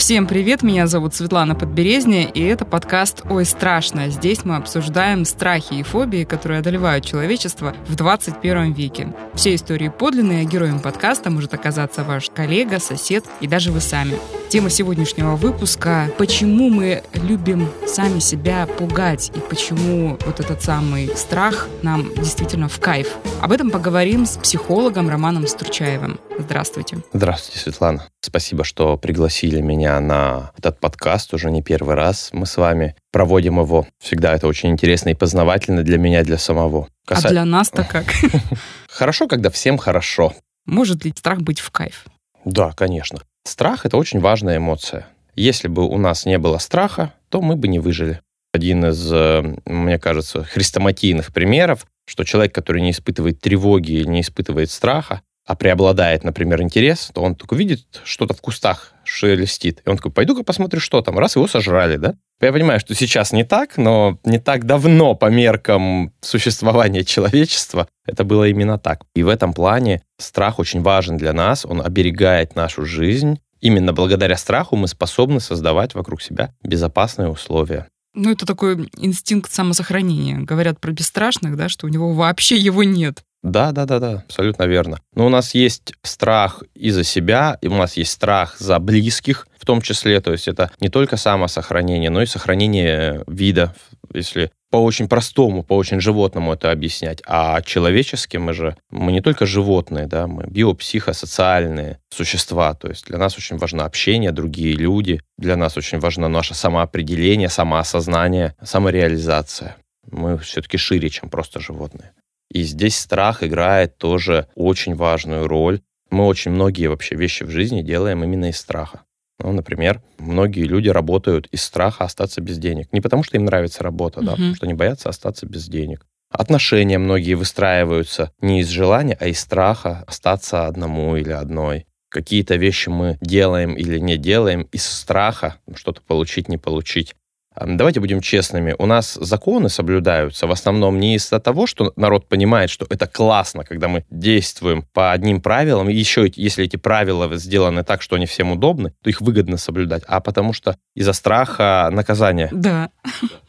Всем привет, меня зовут Светлана Подберезня, и это подкаст «Ой, страшно». Здесь мы обсуждаем страхи и фобии, которые одолевают человечество в 21 веке. Все истории подлинные, а героем подкаста может оказаться ваш коллега, сосед и даже вы сами. Тема сегодняшнего выпуска – почему мы любим сами себя пугать и почему вот этот самый страх нам действительно в кайф. Об этом поговорим с психологом Романом Стручаевым. Здравствуйте. Здравствуйте, Светлана. Спасибо, что пригласили меня на этот подкаст. Уже не первый раз мы с вами проводим его. Всегда это очень интересно и познавательно для меня, для самого. Каса... А для нас-то как? Хорошо, когда всем хорошо. Может ли страх быть в кайф? Да, конечно. Страх — это очень важная эмоция. Если бы у нас не было страха, то мы бы не выжили. Один из, э, мне кажется, хрестоматийных примеров, что человек, который не испытывает тревоги, не испытывает страха, а преобладает, например, интерес, то он только видит что-то в кустах шелестит. И он такой, пойду-ка посмотрю, что там. Раз его сожрали, да? Я понимаю, что сейчас не так, но не так давно по меркам существования человечества это было именно так. И в этом плане страх очень важен для нас, он оберегает нашу жизнь. Именно благодаря страху мы способны создавать вокруг себя безопасные условия. Ну, это такой инстинкт самосохранения. Говорят про бесстрашных, да, что у него вообще его нет. Да, да, да, да, абсолютно верно. Но у нас есть страх и за себя, и у нас есть страх за близких, в том числе. То есть это не только самосохранение, но и сохранение вида, если по очень простому, по очень животному это объяснять. А человечески мы же, мы не только животные, да, мы биопсихосоциальные существа. То есть для нас очень важно общение, другие люди. Для нас очень важно наше самоопределение, самоосознание, самореализация. Мы все-таки шире, чем просто животные. И здесь страх играет тоже очень важную роль. Мы очень многие вообще вещи в жизни делаем именно из страха. Ну, например, многие люди работают из страха остаться без денег. Не потому, что им нравится работа, uh-huh. да, потому что они боятся остаться без денег. Отношения многие выстраиваются не из желания, а из страха остаться одному или одной. Какие-то вещи мы делаем или не делаем из страха что-то получить, не получить. Давайте будем честными. У нас законы соблюдаются в основном не из-за того, что народ понимает, что это классно, когда мы действуем по одним правилам, и еще если эти правила сделаны так, что они всем удобны, то их выгодно соблюдать, а потому что из-за страха наказания. Да.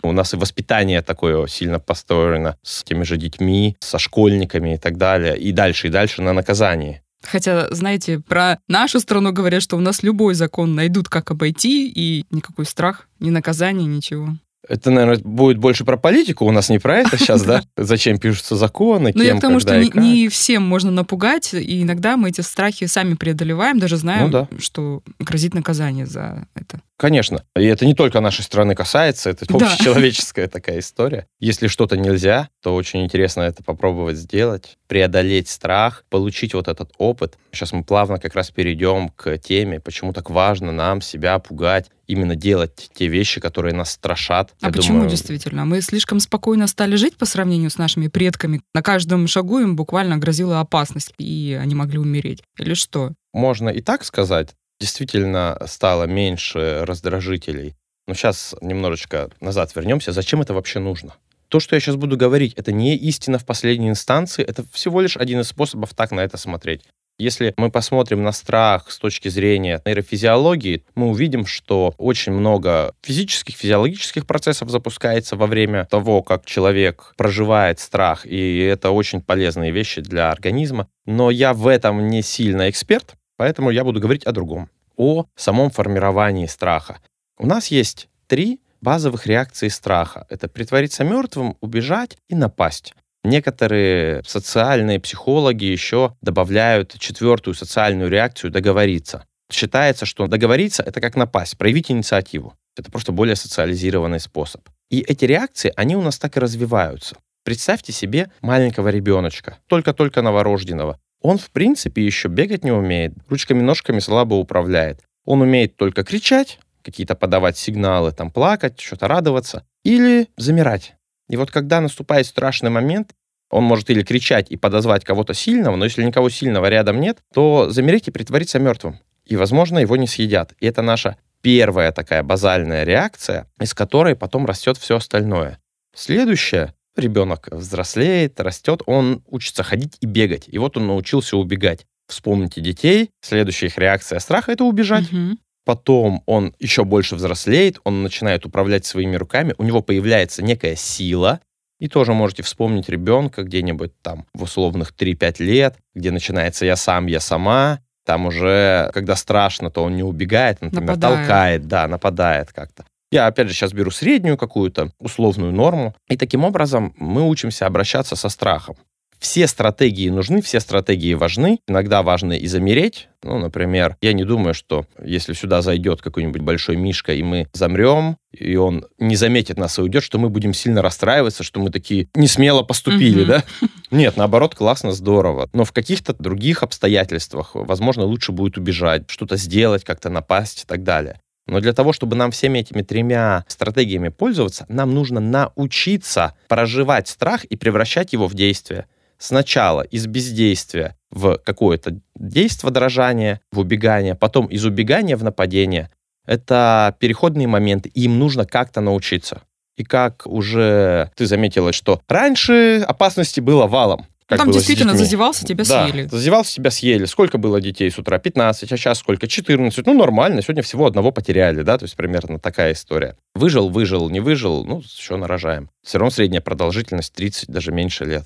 У нас и воспитание такое сильно построено с теми же детьми, со школьниками и так далее, и дальше, и дальше на наказании. Хотя, знаете, про нашу страну говорят, что у нас любой закон найдут, как обойти, и никакой страх, ни наказание, ничего. Это, наверное, будет больше про политику, у нас не про это сейчас, да? Зачем пишутся законы, Ну, я к тому, что не всем можно напугать, и иногда мы эти страхи сами преодолеваем, даже знаем, ну что грозит наказание за это. Конечно. И это не только нашей страны касается, это да. общечеловеческая такая история. Если что-то нельзя, то очень интересно это попробовать сделать, преодолеть страх, получить вот этот опыт. Сейчас мы плавно как раз перейдем к теме, почему так важно нам себя пугать, именно делать те вещи, которые нас страшат. А Я почему думаю... действительно? Мы слишком спокойно стали жить по сравнению с нашими предками. На каждом шагу им буквально грозила опасность, и они могли умереть. Или что? Можно и так сказать, действительно стало меньше раздражителей. Но сейчас немножечко назад вернемся. Зачем это вообще нужно? То, что я сейчас буду говорить, это не истина в последней инстанции, это всего лишь один из способов так на это смотреть. Если мы посмотрим на страх с точки зрения нейрофизиологии, мы увидим, что очень много физических, физиологических процессов запускается во время того, как человек проживает страх, и это очень полезные вещи для организма. Но я в этом не сильно эксперт, Поэтому я буду говорить о другом, о самом формировании страха. У нас есть три базовых реакции страха. Это притвориться мертвым, убежать и напасть. Некоторые социальные психологи еще добавляют четвертую социальную реакцию договориться. Считается, что договориться — это как напасть, проявить инициативу. Это просто более социализированный способ. И эти реакции, они у нас так и развиваются. Представьте себе маленького ребеночка, только-только новорожденного. Он, в принципе, еще бегать не умеет, ручками-ножками слабо управляет. Он умеет только кричать, какие-то подавать сигналы, там плакать, что-то радоваться, или замирать. И вот когда наступает страшный момент, он может или кричать и подозвать кого-то сильного, но если никого сильного рядом нет, то замереть и притвориться мертвым. И, возможно, его не съедят. И это наша первая такая базальная реакция, из которой потом растет все остальное. Следующее. Ребенок взрослеет, растет, он учится ходить и бегать. И вот он научился убегать. Вспомните детей. Следующая их реакция страха — это убежать. Мгм. Потом он еще больше взрослеет, он начинает управлять своими руками, у него появляется некая сила. И тоже можете вспомнить ребенка где-нибудь там в условных 3-5 лет, где начинается «я сам, я сама». Там уже, когда страшно, то он не убегает, например, Нападает. толкает, да, нападает как-то. Я, опять же, сейчас беру среднюю какую-то условную норму. И таким образом мы учимся обращаться со страхом. Все стратегии нужны, все стратегии важны. Иногда важно и замереть. Ну, например, я не думаю, что если сюда зайдет какой-нибудь большой мишка, и мы замрем, и он не заметит нас и уйдет, что мы будем сильно расстраиваться, что мы такие не смело поступили, да? Нет, наоборот, классно, здорово. Но в каких-то других обстоятельствах, возможно, лучше будет убежать, что-то сделать, как-то напасть и так далее. Но для того, чтобы нам всеми этими тремя стратегиями пользоваться, нам нужно научиться проживать страх и превращать его в действие. Сначала из бездействия в какое-то действие дрожания, в убегание, потом из убегания в нападение. Это переходные моменты, и им нужно как-то научиться. И как уже ты заметила, что раньше опасности было валом. Как Там действительно зазевался, тебя Да, съели. зазевался, тебя съели. Сколько было детей с утра? 15, а сейчас сколько? 14. Ну, нормально. Сегодня всего одного потеряли, да, то есть примерно такая история. Выжил, выжил, не выжил, ну, еще нарожаем. Все равно средняя продолжительность 30, даже меньше лет.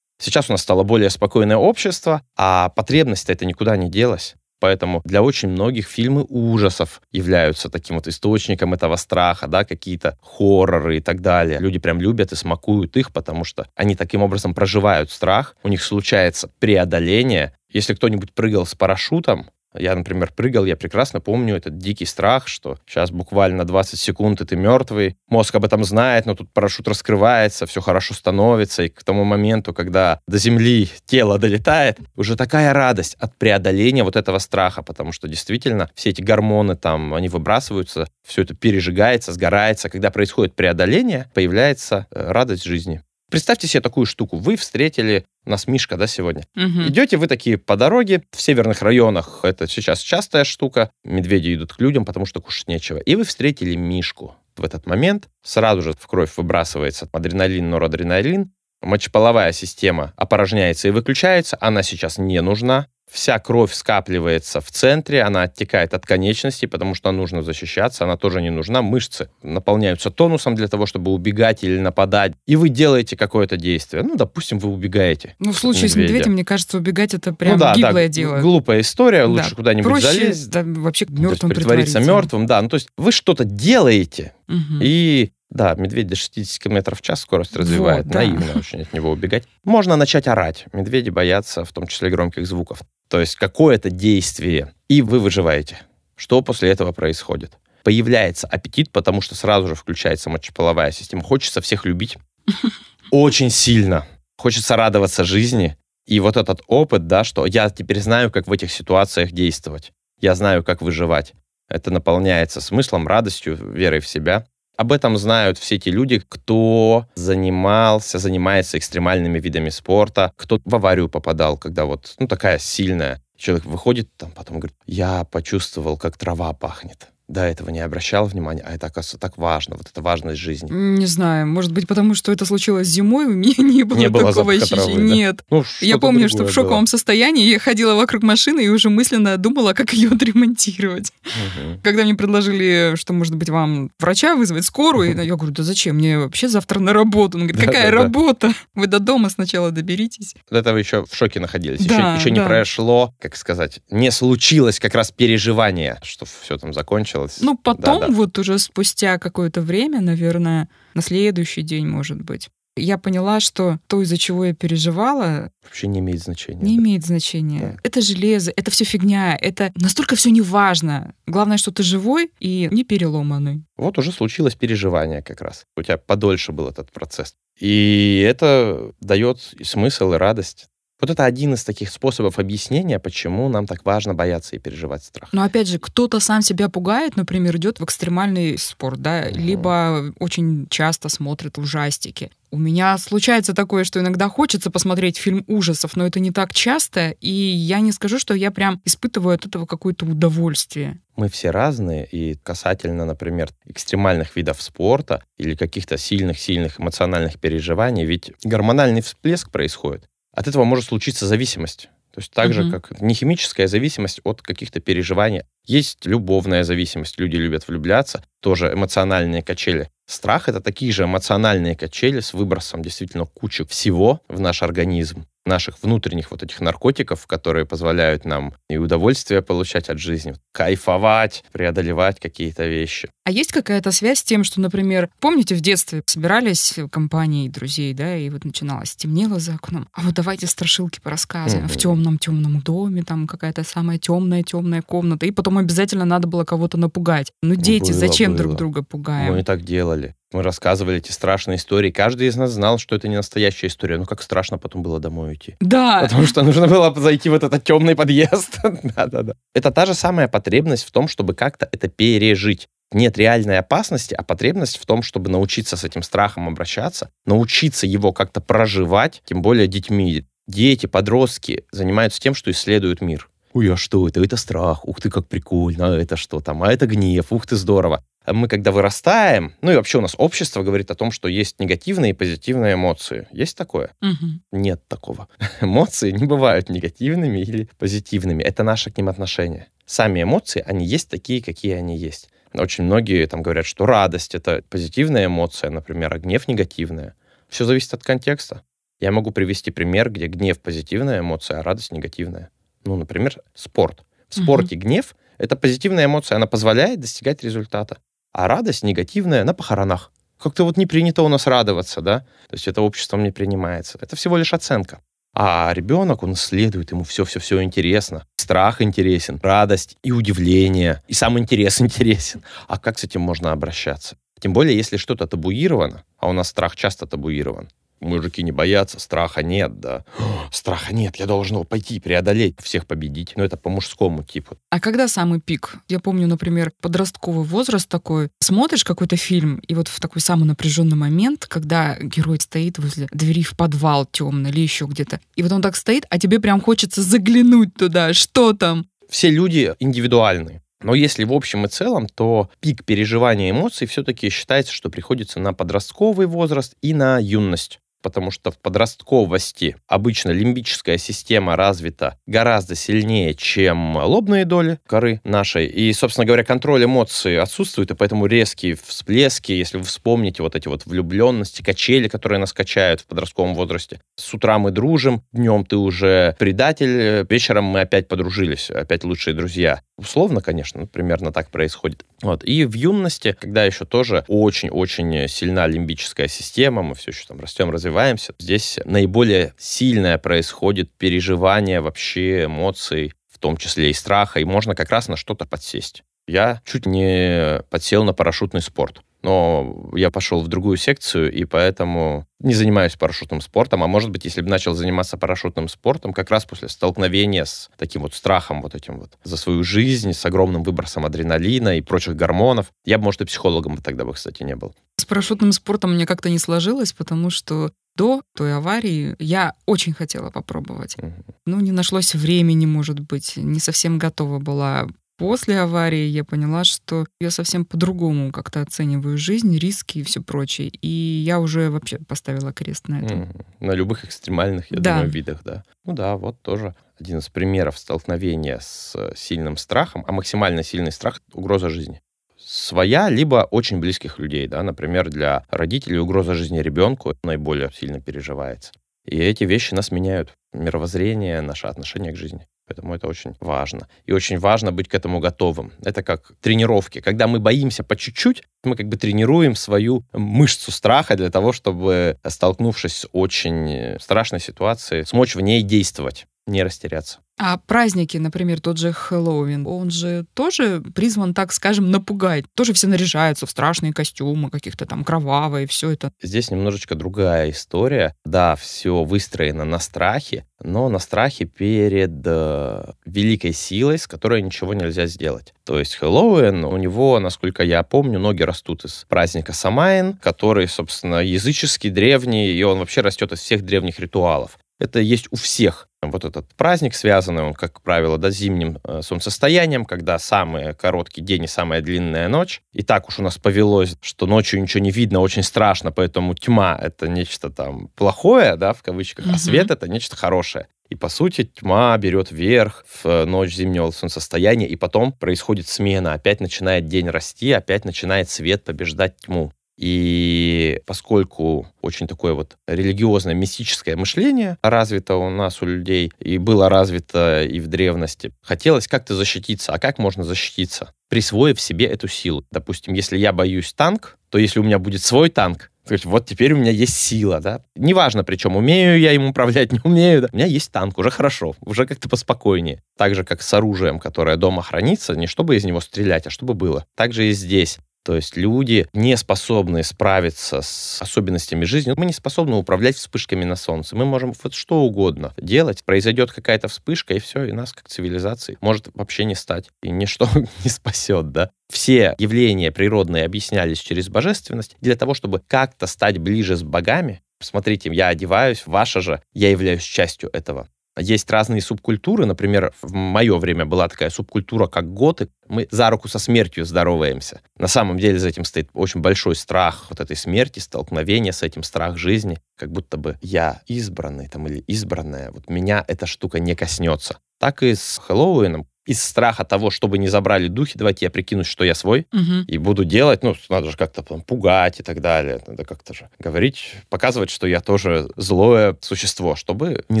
Сейчас у нас стало более спокойное общество, а потребность-то это никуда не делась. Поэтому для очень многих фильмы ужасов являются таким вот источником этого страха, да, какие-то хорроры и так далее. Люди прям любят и смакуют их, потому что они таким образом проживают страх, у них случается преодоление. Если кто-нибудь прыгал с парашютом, я, например, прыгал, я прекрасно помню этот дикий страх, что сейчас буквально 20 секунд, и ты мертвый. Мозг об этом знает, но тут парашют раскрывается, все хорошо становится, и к тому моменту, когда до земли тело долетает, уже такая радость от преодоления вот этого страха, потому что действительно все эти гормоны там, они выбрасываются, все это пережигается, сгорается. Когда происходит преодоление, появляется э, радость жизни. Представьте себе такую штуку. Вы встретили нас Мишка, да, сегодня? Мгм. Идете вы такие по дороге, в северных районах это сейчас частая штука, медведи идут к людям, потому что кушать нечего. И вы встретили Мишку. В этот момент сразу же в кровь выбрасывается адреналин, норадреналин, мочеполовая система опорожняется и выключается, она сейчас не нужна. Вся кровь скапливается в центре, она оттекает от конечностей, потому что нужно защищаться, она тоже не нужна. Мышцы наполняются тонусом для того, чтобы убегать или нападать. И вы делаете какое-то действие. Ну, допустим, вы убегаете. Ну, в случае с медведя. медведем, мне кажется, убегать это прям ну, да, гиблое да, дело. глупая история, Да. лучше куда-нибудь Проще залезть. да, вообще мертвым притвориться мертвым, да. Ну, то есть вы что-то делаете, Мгм. и да, медведь до 60 км в час скорость развивает. Вот, да. Наивно очень от него убегать. Можно начать орать. Медведи боятся, в том числе громких звуков. То есть какое-то действие, и вы выживаете. Что после этого происходит? Появляется аппетит, потому что сразу же включается мочеполовая система. Хочется всех любить. Очень сильно. Хочется радоваться жизни. И вот этот опыт, да, что я теперь знаю, как в этих ситуациях действовать. Я знаю, как выживать. Это наполняется смыслом, радостью, верой в себя. Об этом знают все те люди, кто занимался, занимается экстремальными видами спорта, кто в аварию попадал, когда вот, ну, такая сильная. Человек выходит там, потом говорит, я почувствовал, как трава пахнет. До этого не обращал внимания, а это, оказывается, так важно, вот это важность жизни. Не знаю, может быть, потому что это случилось зимой, у меня не было Не было такого запаха ощущения. травы, да? Нет. Ну, Я помню, что в шоковом состоянии я ходила вокруг машины и уже мысленно думала, как ее отремонтировать. было. Мгм. Когда мне предложили, что, может быть, вам врача вызвать, скорую, я говорю, да зачем, мне вообще завтра на работу. Он говорит, Да, какая да, да. работа? Вы до дома сначала доберитесь. До этого еще в шоке находились. Да, еще, еще не да. прошло, как сказать, не случилось как раз переживание, что все там закончилось. Ну, потом, Да-да. вот уже спустя какое-то время, наверное, на следующий день, может быть, я поняла, что то, из-за чего я переживала, Вообще не имеет значения. не да. имеет значения. Да. Это железо, это все фигня, это настолько все не важно. Главное, что ты живой и не переломанный. Вот уже случилось переживание как раз. У тебя подольше был этот процесс. И это дает и смысл, и радость. Вот это один из таких способов объяснения, почему нам так важно бояться и переживать страх. Но опять же, кто-то сам себя пугает, например, идет в экстремальный спорт, да, Мгм. либо очень часто смотрит ужастики. У меня случается такое, что иногда хочется посмотреть фильм ужасов, но это не так часто, и я не скажу, что я прям испытываю от этого какое-то удовольствие. Мы все разные, и касательно, например, экстремальных видов спорта или каких-то сильных-сильных эмоциональных переживаний, ведь гормональный всплеск происходит. От этого может случиться зависимость. То есть так же, как не химическая зависимость от каких-то переживаний. Есть любовная зависимость. Люди любят влюбляться. Тоже эмоциональные качели. Страх — это такие же эмоциональные качели с выбросом действительно кучи всего в наш организм наших внутренних вот этих наркотиков, которые позволяют нам и удовольствие получать от жизни, кайфовать, преодолевать какие-то вещи. А есть какая-то связь с тем, что, например, помните, в детстве собирались компании друзей, да, и вот начиналось, темнело за окном, а вот давайте страшилки порассказываем. Mm-hmm. В темном-темном доме, там какая-то самая темная-темная комната, и потом обязательно надо было кого-то напугать. Ну, дети, было, зачем было. друг друга пугаем? Мы так делали. Мы рассказывали эти страшные истории. Каждый из нас знал, что это не настоящая история. Ну, как страшно потом было домой уйти. Да. Потому что нужно было зайти в этот темный подъезд. Да-да-да. Это та же самая потребность в том, чтобы как-то это пережить. Нет реальной опасности, а потребность в том, чтобы научиться с этим страхом обращаться, научиться его как-то проживать, тем более детьми. Дети, подростки занимаются тем, что исследуют мир. Ой, а что это? Это страх. Ух ты, как прикольно. А это что там? А это гнев. Ух ты, здорово мы когда вырастаем, ну и вообще у нас общество говорит о том, что есть негативные и позитивные эмоции. Есть такое? Угу. Нет такого. Эмоции не бывают негативными или позитивными. Это наше к ним отношение. Сами эмоции, они есть такие, какие они есть. Очень многие там говорят, что радость — это позитивная эмоция, например, а гнев — негативная. Все зависит от контекста. Я могу привести пример, где гнев — позитивная эмоция, а радость — негативная. Ну, например, спорт. В спорте угу. гнев — это позитивная эмоция, она позволяет достигать результата а радость негативная на похоронах. Как-то вот не принято у нас радоваться, да? То есть это обществом не принимается. Это всего лишь оценка. А ребенок, он исследует, ему все-все-все интересно. Страх интересен, радость и удивление, и сам интерес интересен. А как с этим можно обращаться? Тем более, если что-то табуировано, а у нас страх часто табуирован, Мужики не боятся, страха нет, да. Страха нет, я должен его пойти, преодолеть, всех победить. Но это по мужскому типу. А когда самый пик? Я помню, например, подростковый возраст такой. Смотришь какой-то фильм, и вот в такой самый напряженный момент, когда герой стоит возле двери в подвал темный или еще где-то, и вот он так стоит, а тебе прям хочется заглянуть туда, что там? Все люди индивидуальны. Но если в общем и целом, то пик переживания эмоций все-таки считается, что приходится на подростковый возраст и на юность потому что в подростковости обычно лимбическая система развита гораздо сильнее, чем лобные доли коры нашей. И, собственно говоря, контроль эмоций отсутствует, и поэтому резкие всплески, если вы вспомните вот эти вот влюбленности, качели, которые нас качают в подростковом возрасте. С утра мы дружим, днем ты уже предатель, вечером мы опять подружились, опять лучшие друзья. Условно, конечно, ну, примерно так происходит. Вот. И в юности, когда еще тоже очень-очень сильна лимбическая система, мы все еще там растем, развиваемся, здесь наиболее сильное происходит переживание вообще эмоций, в том числе и страха, и можно как раз на что-то подсесть. Я чуть не подсел на парашютный спорт но я пошел в другую секцию, и поэтому не занимаюсь парашютным спортом. А может быть, если бы начал заниматься парашютным спортом, как раз после столкновения с таким вот страхом вот этим вот за свою жизнь, с огромным выбросом адреналина и прочих гормонов, я бы, может, и психологом бы тогда бы, кстати, не был. С парашютным спортом мне как-то не сложилось, потому что до той аварии я очень хотела попробовать. Угу. Ну, не нашлось времени, может быть, не совсем готова была. После аварии я поняла, что я совсем по-другому как-то оцениваю жизнь, риски и все прочее. И я уже вообще поставила крест на этом. На любых экстремальных, я да. думаю, видах, да. Ну да, вот тоже один из примеров столкновения с сильным страхом, а максимально сильный страх — угроза жизни. Своя, либо очень близких людей, да, например, для родителей угроза жизни ребенку наиболее сильно переживается. И эти вещи нас меняют. Мировоззрение, наше отношение к жизни. Поэтому это очень важно. И очень важно быть к этому готовым. Это как тренировки. Когда мы боимся по чуть-чуть, мы как бы тренируем свою мышцу страха для того, чтобы, столкнувшись с очень страшной ситуацией, смочь в ней действовать, не растеряться. А праздники, например, тот же Хэллоуин, он же тоже призван, так скажем, напугать. Тоже все наряжаются в страшные костюмы, каких-то там кровавые, все это. Здесь немножечко другая история. Да, все выстроено на страхе, но на страхе перед э, великой силой, с которой ничего нельзя сделать. То есть Хэллоуин, у него, насколько я помню, ноги растут из праздника Самайн, который, собственно, языческий, древний, и он вообще растет из всех древних ритуалов. Это есть у всех Вот этот праздник связанный, он, как правило, до зимним э, солнцестоянием, когда самый короткий день и самая длинная ночь. И так уж у нас повелось, что ночью ничего не видно, очень страшно, поэтому тьма — это нечто там плохое, да, в кавычках, а свет — это нечто хорошее. И, по сути, тьма берет верх в ночь зимнего солнцестояния, и потом происходит смена. Опять начинает день расти, опять начинает свет побеждать тьму. И поскольку очень такое вот религиозное, мистическое мышление развито у нас, у людей, и было развито и в древности, хотелось как-то защититься. А как можно защититься? Присвоив себе эту силу. Допустим, если я боюсь танк, то если у меня будет свой танк, то есть вот теперь у меня есть сила, да. Неважно, причем умею я им управлять, не умею. Да? У меня есть танк, уже хорошо, уже как-то поспокойнее. Так же, как с оружием, которое дома хранится, не чтобы из него стрелять, а чтобы было. Так же и здесь. То есть люди не способны справиться с особенностями жизни. Мы не способны управлять вспышками на солнце. Мы можем вот что угодно делать. Произойдет какая-то вспышка, и все, и нас как цивилизации может вообще не стать. И ничто не спасет, да. Все явления природные объяснялись через божественность для того, чтобы как-то стать ближе с богами. Смотрите, я одеваюсь, ваша же, я являюсь частью этого. Есть разные субкультуры. Например, в мое время была такая субкультура, как готы. Мы за руку со смертью здороваемся. На самом деле за этим стоит очень большой страх вот этой смерти, столкновения с этим, страх жизни. Как будто бы я избранный там, или избранная. Вот меня эта штука не коснется. Так и с Хэллоуином из страха того, чтобы не забрали духи, давайте я прикинусь, что я свой, угу. и буду делать, ну, надо же как-то там пугать и так далее, надо как-то же говорить, показывать, что я тоже злое существо, чтобы не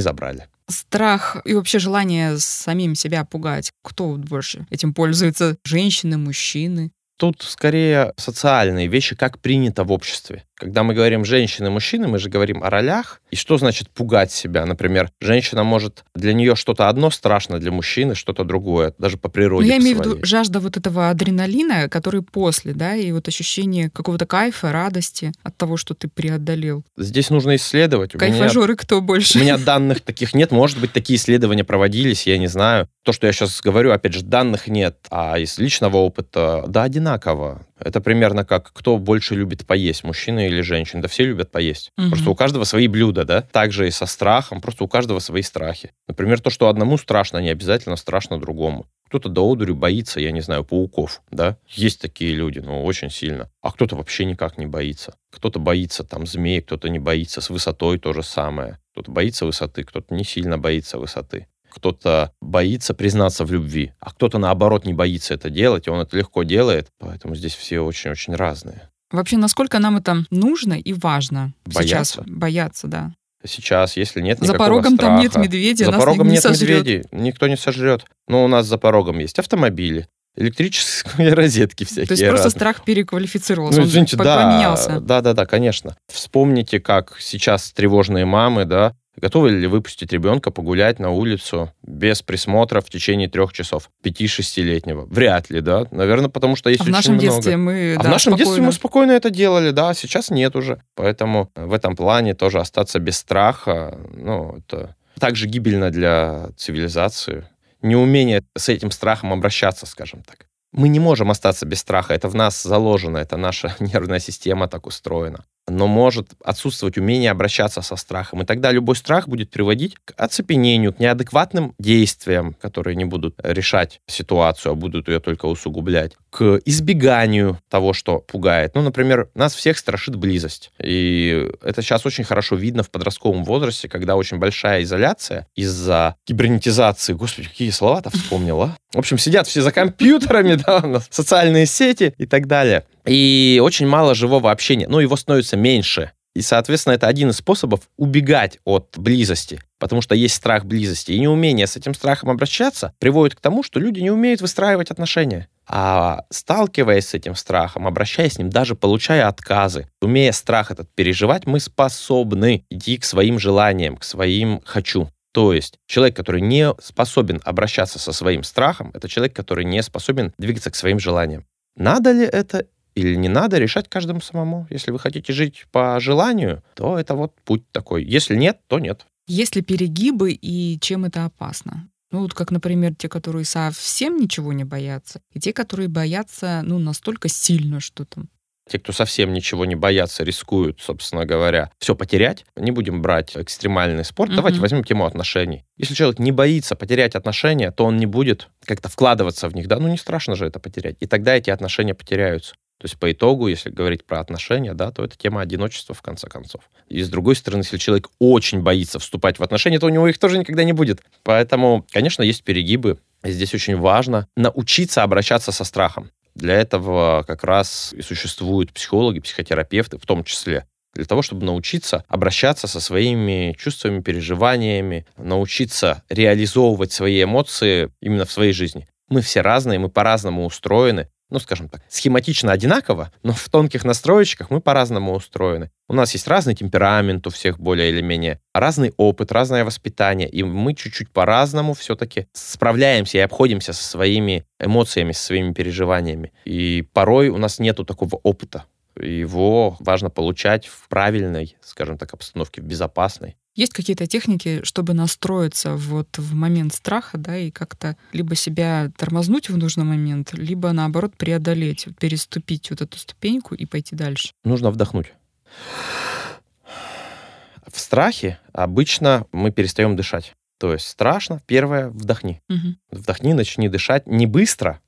забрали страх и вообще желание самим себя пугать. Кто больше этим пользуется? Женщины, мужчины? Тут скорее социальные вещи, как принято в обществе. Когда мы говорим женщины, мужчины, мы же говорим о ролях. И что значит пугать себя? Например, женщина может для нее что-то одно страшно, для мужчины что-то другое, даже по природе. Но я имею в виду жажда вот этого адреналина, который после, да, и вот ощущение какого-то кайфа, радости от того, что ты преодолел. Здесь нужно исследовать. Кайфажоры меня, кто больше? У меня данных таких нет. Может быть, такие исследования проводились, я не знаю. То, что я сейчас говорю, опять же, данных нет. А из личного опыта, да, одинаково. Это примерно как кто больше любит поесть, мужчина или женщина. Да все любят поесть. Угу. Просто у каждого свои блюда, да? Также и со страхом, просто у каждого свои страхи. Например, то, что одному страшно, не обязательно страшно другому. Кто-то до одури боится, я не знаю, пауков, да? Есть такие люди, но очень сильно. А кто-то вообще никак не боится. Кто-то боится там змей, кто-то не боится. С высотой то же самое. Кто-то боится высоты, кто-то не сильно боится высоты кто-то боится признаться в любви, а кто-то, наоборот, не боится это делать, и он это легко делает. Поэтому здесь все очень-очень разные. Вообще, насколько нам это нужно и важно бояться. сейчас бояться, да? Сейчас, если нет За порогом страха, там нет медведей, за нас порогом не нет сожрет. медведей, никто не сожрет. Но у нас за порогом есть автомобили, электрические розетки всякие. То есть просто страх переквалифицировался, ну, извините, он да, поменялся. Да, да, да, конечно. Вспомните, как сейчас тревожные мамы, да, Готовы ли выпустить ребенка погулять на улицу без присмотра в течение трех часов? Пяти-шестилетнего? Вряд ли, да? Наверное, потому что есть а очень в нашем много. детстве мы, а да, в нашем спокойно. детстве мы спокойно это делали, да, а сейчас нет уже. Поэтому в этом плане тоже остаться без страха, ну, это также гибельно для цивилизации. Неумение с этим страхом обращаться, скажем так. Мы не можем остаться без страха, это в нас заложено, это наша нервная система так устроена но может отсутствовать умение обращаться со страхом. И тогда любой страх будет приводить к оцепенению, к неадекватным действиям, которые не будут решать ситуацию, а будут ее только усугублять, к избеганию того, что пугает. Ну, например, нас всех страшит близость. И это сейчас очень хорошо видно в подростковом возрасте, когда очень большая изоляция из-за кибернетизации. Господи, какие слова-то вспомнила. В общем, сидят все за компьютерами, да, социальные сети и так далее. И очень мало живого общения. Ну, его становится меньше. И, соответственно, это один из способов убегать от близости, потому что есть страх близости. И неумение с этим страхом обращаться приводит к тому, что люди не умеют выстраивать отношения. А сталкиваясь с этим страхом, обращаясь с ним, даже получая отказы, умея страх этот переживать, мы способны идти к своим желаниям, к своим «хочу». То есть человек, который не способен обращаться со своим страхом, это человек, который не способен двигаться к своим желаниям. Надо ли это или не надо, решать каждому самому. Если вы хотите жить по желанию, то это вот путь такой. Если нет, то нет. Есть ли перегибы и чем это опасно? Ну, вот как, например, те, которые совсем ничего не боятся, и те, которые боятся, ну, настолько сильно, что там Те, кто совсем ничего не боятся, рискуют, собственно говоря, все потерять. Не будем брать экстремальный спорт. Mm-hmm. Давайте возьмем тему отношений. Если человек не боится потерять отношения, то он не будет как-то вкладываться в них. Да, ну не страшно же это потерять. И тогда эти отношения потеряются. То есть по итогу, если говорить про отношения, да, то это тема одиночества в конце концов. И с другой стороны, если человек очень боится вступать в отношения, то у него их тоже никогда не будет. Поэтому, конечно, есть перегибы. Здесь очень важно научиться обращаться со страхом. Для этого как раз и существуют психологи, психотерапевты в том числе. Для того, чтобы научиться обращаться со своими чувствами, переживаниями, научиться реализовывать свои эмоции именно в своей жизни. Мы все разные, мы по-разному устроены ну, скажем так, схематично одинаково, но в тонких настроечках мы по-разному устроены. У нас есть разный темперамент у всех более или менее, разный опыт, разное воспитание, и мы чуть-чуть по-разному все-таки справляемся и обходимся со своими эмоциями, со своими переживаниями. И порой у нас нету такого опыта. Его важно получать в правильной, скажем так, обстановке, в безопасной. Есть какие-то техники, чтобы настроиться вот в момент страха, да, и как-то либо себя тормознуть в нужный момент, либо наоборот преодолеть, переступить вот эту ступеньку и пойти дальше? Нужно вдохнуть. В страхе обычно мы перестаем дышать. То есть страшно, первое, вдохни. Угу. Вдохни, начни дышать не быстро,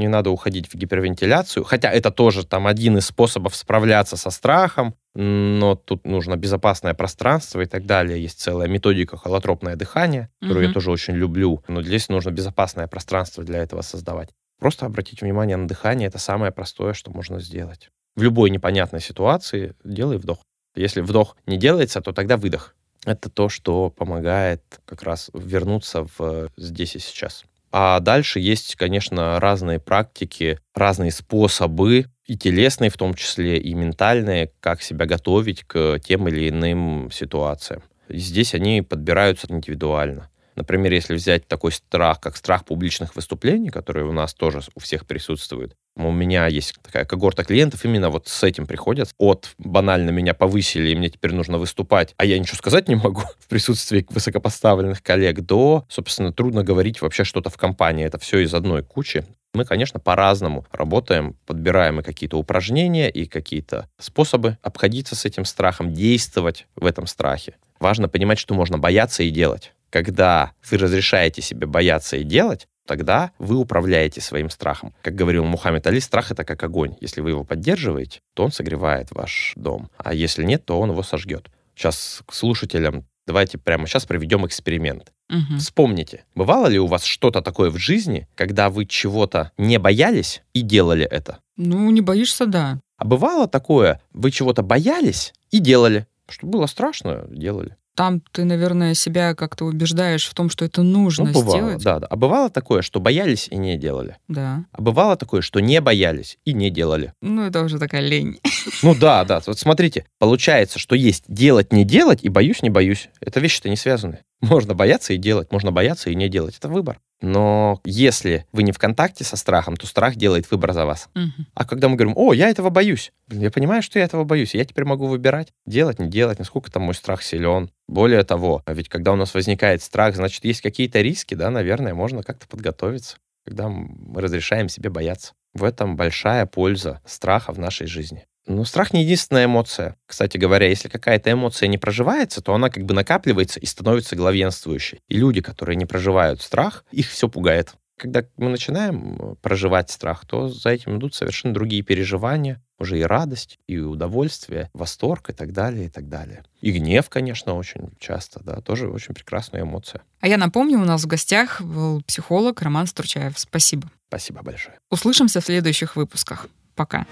не надо уходить в гипервентиляцию, хотя это тоже там один из способов справляться со страхом, но тут нужно безопасное пространство и так далее. Есть целая методика холотропное дыхание, которую угу. я тоже очень люблю, но здесь нужно безопасное пространство для этого создавать. Просто обратить внимание на дыхание, это самое простое, что можно сделать. В любой непонятной ситуации делай вдох. Если вдох не делается, то тогда выдох. Это то, что помогает как раз вернуться в здесь и сейчас. А дальше есть, конечно, разные практики, разные способы, и телесные в том числе, и ментальные, как себя готовить к тем или иным ситуациям. Здесь они подбираются индивидуально. Например, если взять такой страх, как страх публичных выступлений, который у нас тоже у всех присутствует, у меня есть такая когорта клиентов, именно вот с этим приходят. От банально меня повысили, и мне теперь нужно выступать, а я ничего сказать не могу в присутствии высокопоставленных коллег, до, собственно, трудно говорить вообще что-то в компании. Это все из одной кучи. Мы, конечно, по-разному работаем, подбираем и какие-то упражнения, и какие-то способы обходиться с этим страхом, действовать в этом страхе. Важно понимать, что можно бояться и делать. Когда вы разрешаете себе бояться и делать, тогда вы управляете своим страхом. Как говорил Мухаммед Али, страх — это как огонь. Если вы его поддерживаете, то он согревает ваш дом. А если нет, то он его сожгет. Сейчас к слушателям давайте прямо сейчас проведем эксперимент. Угу. Вспомните, бывало ли у вас что-то такое в жизни, когда вы чего-то не боялись и делали это? Ну, не боишься, да. А бывало такое, вы чего-то боялись и делали? Что было страшно, делали там ты, наверное, себя как-то убеждаешь в том, что это нужно ну, бывало, сделать. Да, да. А бывало такое, что боялись и не делали. Да. А бывало такое, что не боялись и не делали. Ну, это уже такая лень. Ну да, да. Вот смотрите, получается, что есть делать, не делать и боюсь, не боюсь. Это вещи-то не связаны. Можно бояться и делать, можно бояться и не делать. Это выбор. Но если вы не в контакте со страхом, то страх делает выбор за вас. Угу. А когда мы говорим, о, я этого боюсь, я понимаю, что я этого боюсь, я теперь могу выбирать, делать, не делать, насколько там мой страх силен. Более того, а ведь когда у нас возникает страх, значит, есть какие-то риски, да, наверное, можно как-то подготовиться, когда мы разрешаем себе бояться. В этом большая польза страха в нашей жизни. Ну, страх не единственная эмоция. Кстати говоря, если какая-то эмоция не проживается, то она как бы накапливается и становится главенствующей. И люди, которые не проживают страх, их все пугает. Когда мы начинаем э, проживать страх, то за этим идут совершенно другие переживания, уже и радость, и удовольствие, восторг и так далее, и так далее. И гнев, конечно, очень часто, да, тоже очень прекрасная эмоция. А я напомню, у нас в гостях был психолог Роман Стручаев. Спасибо. Спасибо большое. Услышимся в следующих выпусках. Пока.